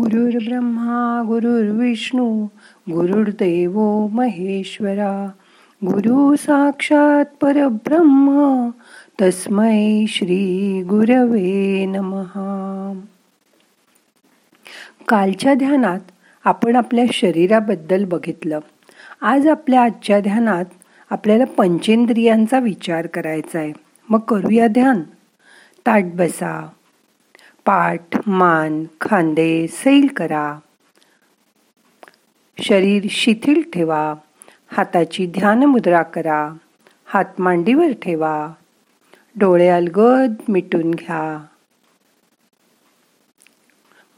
गुरुर् ब्रह्मा गुरुर्विष्णू गुरुर्देव महेश्वरा. गुरु साक्षात परब्रह्म तस्मै श्री गुरवे नमहा कालच्या ध्यानात आपण आपल्या शरीराबद्दल बघितलं. आज आपल्या आजच्या ध्यानात आपल्याला पंचेंद्रियांचा विचार करायचा आहे मग करूया ध्यान. ताट बसा. पाठ मान खांदे सैल करा. शरीर शिथिल ठेवा. हाताची ध्यान मुद्रा करा. हात मांडीवर ठेवा. डोळे अलगद मिटून घ्या.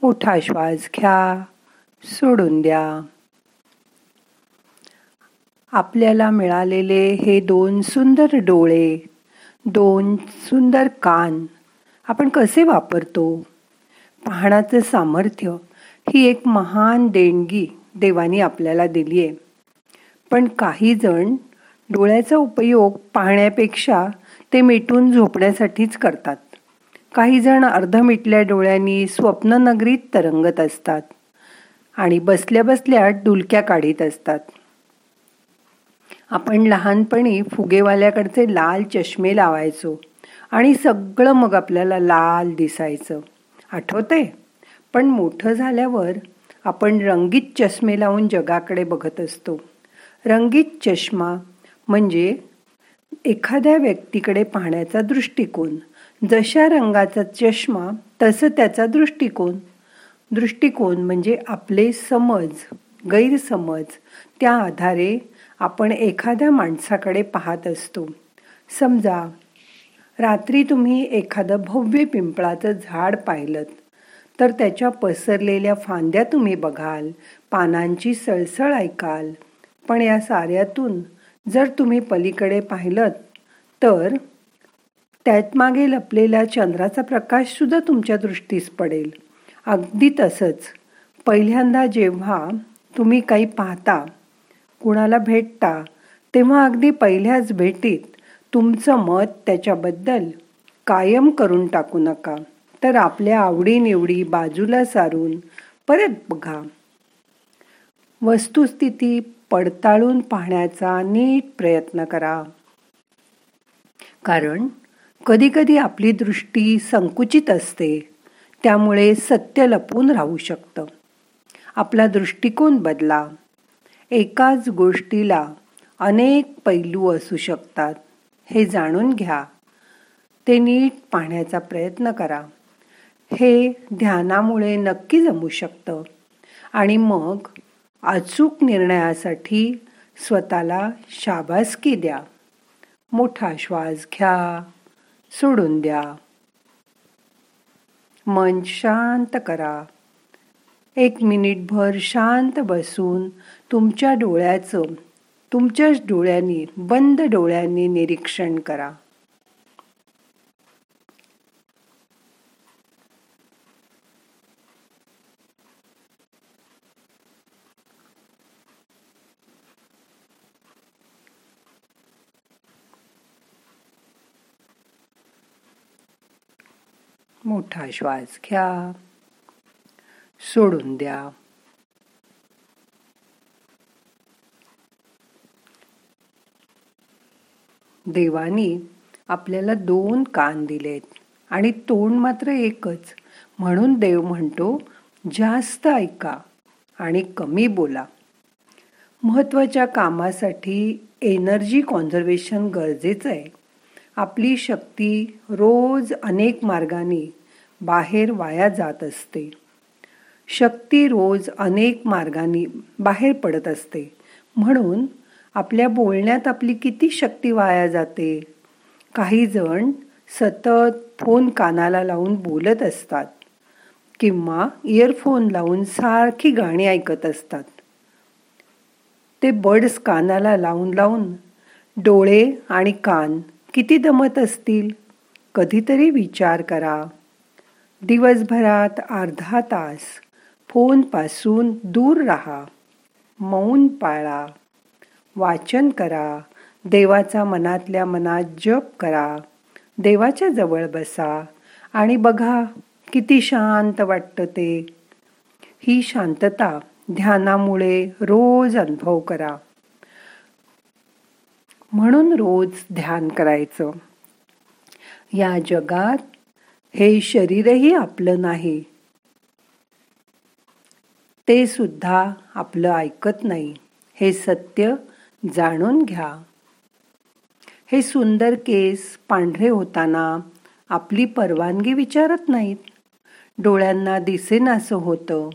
मोठा श्वास घ्या. सोडून द्या. आपल्याला मिळालेले हे दोन सुंदर डोळे दोन सुंदर कान आपण कसे वापरतो? पाहण्याचं सामर्थ्य ही एक महान देणगी देवानी आपल्याला दिली आहे पण काही जण डोळ्याचा उपयोग पाहण्यापेक्षा ते मिटून झोपण्यासाठीच करतात. काही जण अर्ध मिटल्या डोळ्यांनी स्वप्ननगरीत तरंगत असतात आणि बसल्या बसल्या डुलक्या काढीत असतात. आपण लहानपणी फुगेवाल्याकडचे लाल चष्मे लावायचो. आणि सगळं मग आपल्याला लाल दिसायचं. आठवतंय? पण मोठं झाल्यावर आपण रंगीत चष्मे लावून जगाकडे बघत असतो. रंगीत चष्मा म्हणजे एखाद्या व्यक्तीकडे पाहण्याचा दृष्टिकोन. जशा रंगाचा चष्मा तसं त्याचा दृष्टिकोन. दृष्टिकोन म्हणजे आपले समज गैरसमज. त्या आधारे आपण एखाद्या माणसाकडे पाहत असतो. समजा रात्री तुम्ही एखादं भव्य पिंपळाचं झाड पाहिलं तर त्याच्या पसरलेल्या फांद्या तुम्ही बघाल पानांची सळसळ ऐकाल. पण या साऱ्यातून जर तुम्ही पलीकडे पाहिलं तर त्यात मागे लपलेला चंद्राचा प्रकाश सुद्धा तुमच्या दृष्टीस पडेल. अगदी तसंच पहिल्यांदा जेव्हा तुम्ही काही पाहता कुणाला भेटता तेव्हा अगदी पहिल्याच भेटीत तुमचं मत त्याच्याबद्दल कायम करून टाकू नका. तर आपल्या आवडीनिवडी बाजूला सारून परत बघा. वस्तुस्थिती पडताळून पाहण्याचा नीट प्रयत्न करा. कारण कधीकधी आपली दृष्टी संकुचित असते. त्यामुळे सत्य लपून राहू शकतं. आपला दृष्टिकोन बदला. एकाच गोष्टीला अनेक पैलू असू शकतात. हे जाणून घ्या. ते नीट पाहण्याचा प्रयत्न करा. हे ध्यानामुळे नक्की जमू शकतं. आणि मग अचूक निर्णयासाठी स्वतःला शाबासकी द्या. मोठा श्वास घ्या. सोडून द्या. मन शांत करा. एक मिनिटभर शांत बसून तुमच्या डोळ्याचं तुमच्याच डोळ्यांनी बंद डोळ्यांनी निरीक्षण करा. मोठा श्वास घ्या. सोडून द्या. देवानी आपल्याला दोन कान दिलेत आणि तोंड मात्र एकच. म्हणून देव म्हणतो जास्त ऐका आणि कमी बोला. महत्त्वाच्या कामासाठी एनर्जी कॉन्झर्वेशन गरजेचं आहे आपली शक्ती रोज अनेक मार्गाने बाहेर वाया जात असते. शक्ती रोज अनेक मार्गाने बाहेर पडत असते. म्हणून आपल्या बोलण्यात आपली किती शक्ती वाया जाते. काही जण सतत फोन कानाला लावून बोलत असतात किंवा इयरफोन लावून सारखी गाणी ऐकत असतात. ते बड्स कानाला लावून लावून डोळे आणि कान किती दमत असतील कधीतरी विचार करा. दिवसभरात अर्धा तास फोनपासून दूर राहा. मौन पाळा. वाचन करा. देवाचा मनातल्या मनात जप करा. देवाच्या जवळ बसा आणि बघा किती शांत वाटतं ते. ही शांतता ध्यानामुळे रोज अनुभव करा. म्हणून रोज ध्यान करायचं. या जगात हे शरीरही आपलं नाही. ते सुद्धा आपलं ऐकत नाही. हे सत्य जाणून घ्या. हे सुंदर केस पांढरे होताना आपली परवानगी विचारत नाहीत. डोळ्यांना दिसेनासं होतं.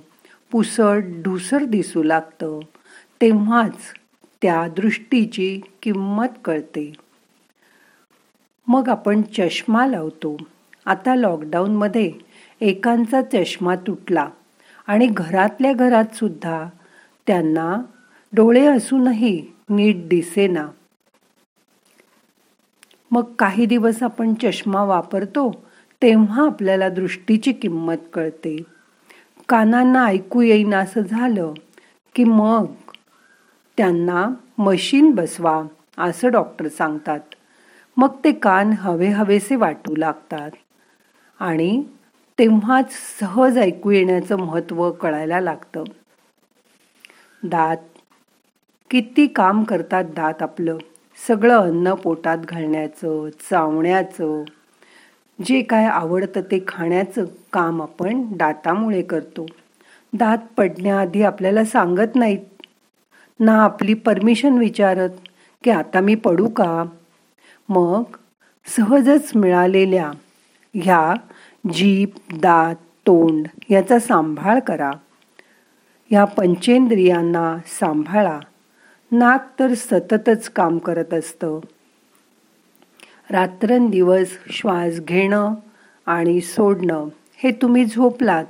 पुसट ढुसर दिसू लागतं. तेव्हाच त्या दृष्टीची किंमत कळते. मग आपण चष्मा लावतो. आता लॉकडाऊनमध्ये एकांचा चष्मा तुटला आणि घरातल्या घरात सुद्धा त्यांना डोळे असूनही नीट दिसेना. मग काही दिवस आपण चष्मा वापरतो तेव्हा आपल्याला दृष्टीची किंमत कळते. कानांना ऐकू येईना असं झालं की मग त्यांना मशीन बसवा असं डॉक्टर सांगतात. मग ते कान हवे हवेसे वाटू लागतात. आणि तेव्हाच सहज ऐकू येण्याचं महत्त्व कळायला लागतं. दात किती काम करतात दात आपलं? सगळं अन्न पोटात घालण्याचं चावण्याचं. जे काय आवडतं ते खाण्याचं काम आपण दातामुळे करतो. दात पडण्याआधी आपल्याला सांगत नाहीत. ना आपली परमिशन विचारत की आता मी पडू का? मग सहजच मिळालेल्या ह्या जीप दात तोंड याचा सांभाळ करा. या पंचेंद्रियांना सांभाळा. नाक तर सततच काम करत असतं. रात्रंदिवस श्वास घेणं आणि सोडणं हे तुम्ही झोपलात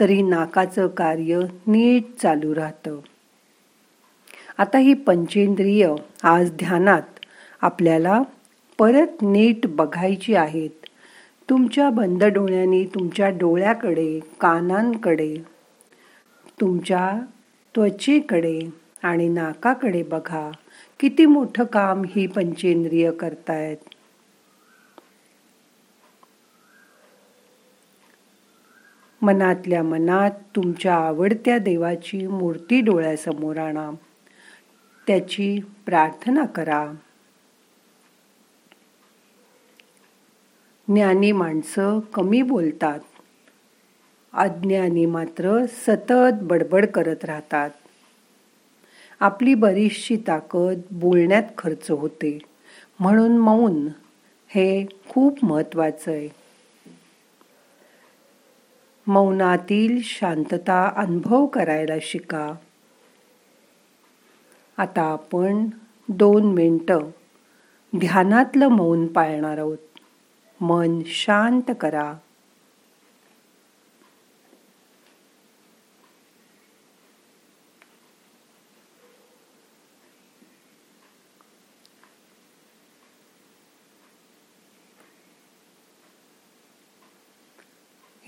तरी नाकाचं कार्य नीट चालू राहतं. आता ही पंचेंद्रिय आज ध्यानात आपल्याला परत नीट बघायची आहेत. तुमच्या बंद डोळ्यांनी तुमच्या डोळ्याकडे कानांकडे तुमच्या त्वचेकडे आणि नाकाकडे बघा किती मोठं काम ही पंचेंद्रिय करतायत. मनातल्या मनात तुमच्या आवडत्या देवाची मूर्ती डोळ्यासमोर आणा. त्याची प्रार्थना करा. ज्ञानी माणसं कमी बोलतात. अज्ञानी मात्र सतत बडबड करत राहतात. आपली बरीचशी ताकद बोलण्यात खर्च होते. म्हणून मौन हे खूप महत्वाचं आहे. मौनातील शांतता अनुभव करायला शिका. आता आपण दोन मिनटं ध्यानातलं मौन पाळणार आहोत. मन शांत करा.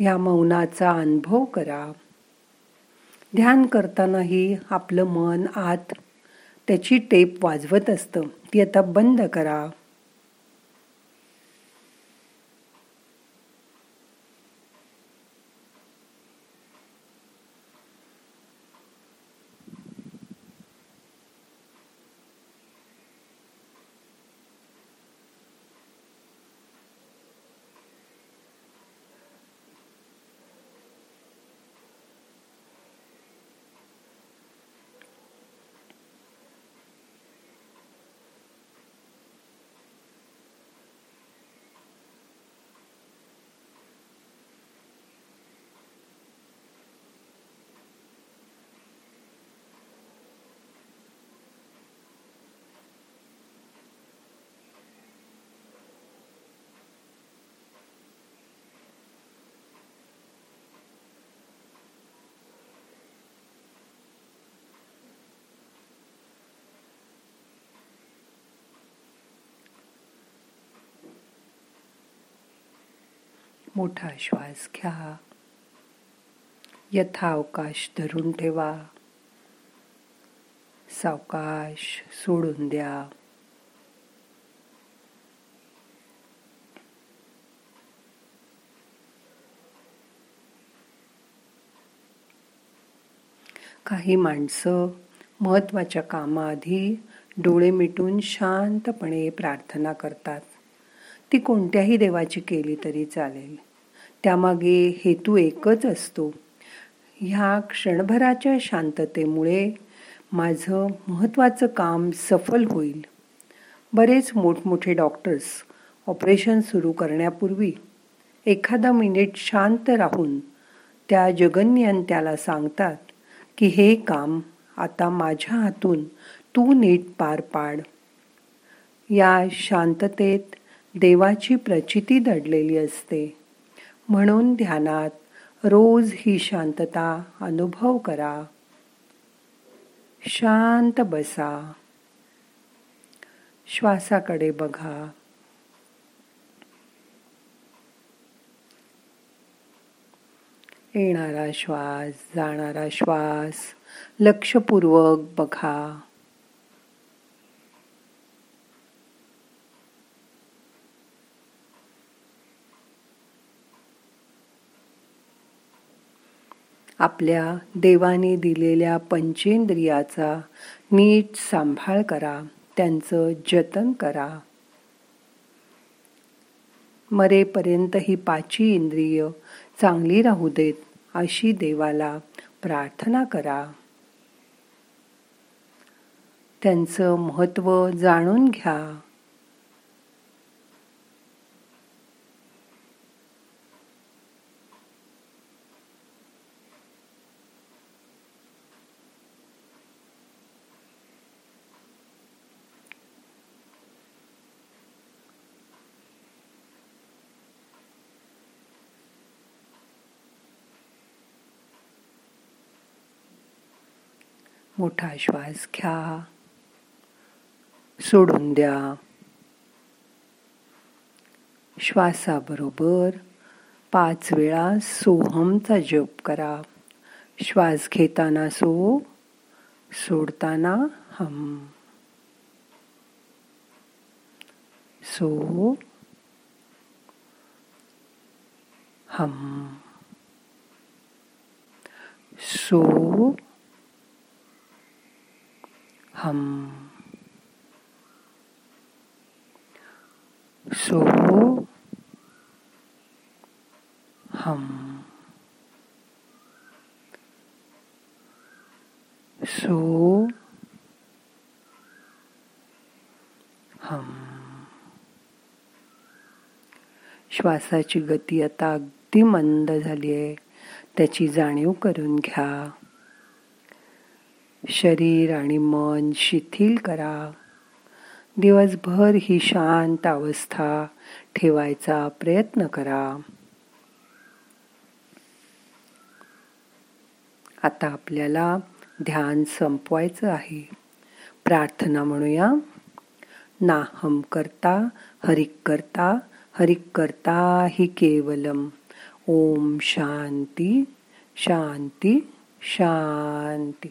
ह्या मौनाचा अनुभव करा. ध्यान करतानाही आपलं मन आत त्याची टेप वाजवत असतं. ती आता बंद करा. मोठा श्वास घ्या. यथावकाश धरून ठेवा. सावकाश सोडून द्या. काही माणसं महत्त्वाच्या कामाआधी डोळे मिटून शांतपणे प्रार्थना करतात. ती कोणत्याही देवाची केली तरी चालेल. त्यामागे हेतू एकच असतो. ह्या क्षणभराच्या शांततेमुळे माझं महत्त्वाचं काम सफल होईल. बरेच मोठमोठे डॉक्टर्स ऑपरेशन सुरू करण्यापूर्वी एखादा मिनिट शांत राहून त्या जगन्यान त्याला सांगतात की हे काम आता माझ्या हातून तू नीट पार पाड. या शांततेत देवाची प्रचिती दडलेली असते. म्हणून ध्यानात रोज ही शांतता अनुभव करा. शांत बसा. श्वासाकडे बघा. येणारा श्वास जाणारा श्वास लक्षपूर्वक बघा. आपल्या देवाने दिलेल्या पंचेंद्रियाचा नीट सांभाळ करा त्यांचं जतन करा. मरेपर्यंत ही पाची इंद्रिय चांगली राहू देत अशी देवाला प्रार्थना करा. त्यांचं महत्त्व जाणून घ्या. मोठा श्वास घ्या. सोडून द्या. श्वासाबरोबर पाच वेळा सोहमचा जप करा. श्वास घेताना सो सोडताना हम. सो हम. सो हम। सो हम। सो हम। श्वासाची गती आता अगदी मंद झाली आहे. त्याची जाणीव करून घ्या. शरीर आणि मन शिथिल करा. दिवसभर ही शांत अवस्था ठेवायचा प्रयत्न करा. आता आपल्याला ध्यान संपवायचं आहे. प्रार्थना म्हणूया. नाहम करता हरिक करता हरिक करता हि केवलम. ओम शांती शांती शांती.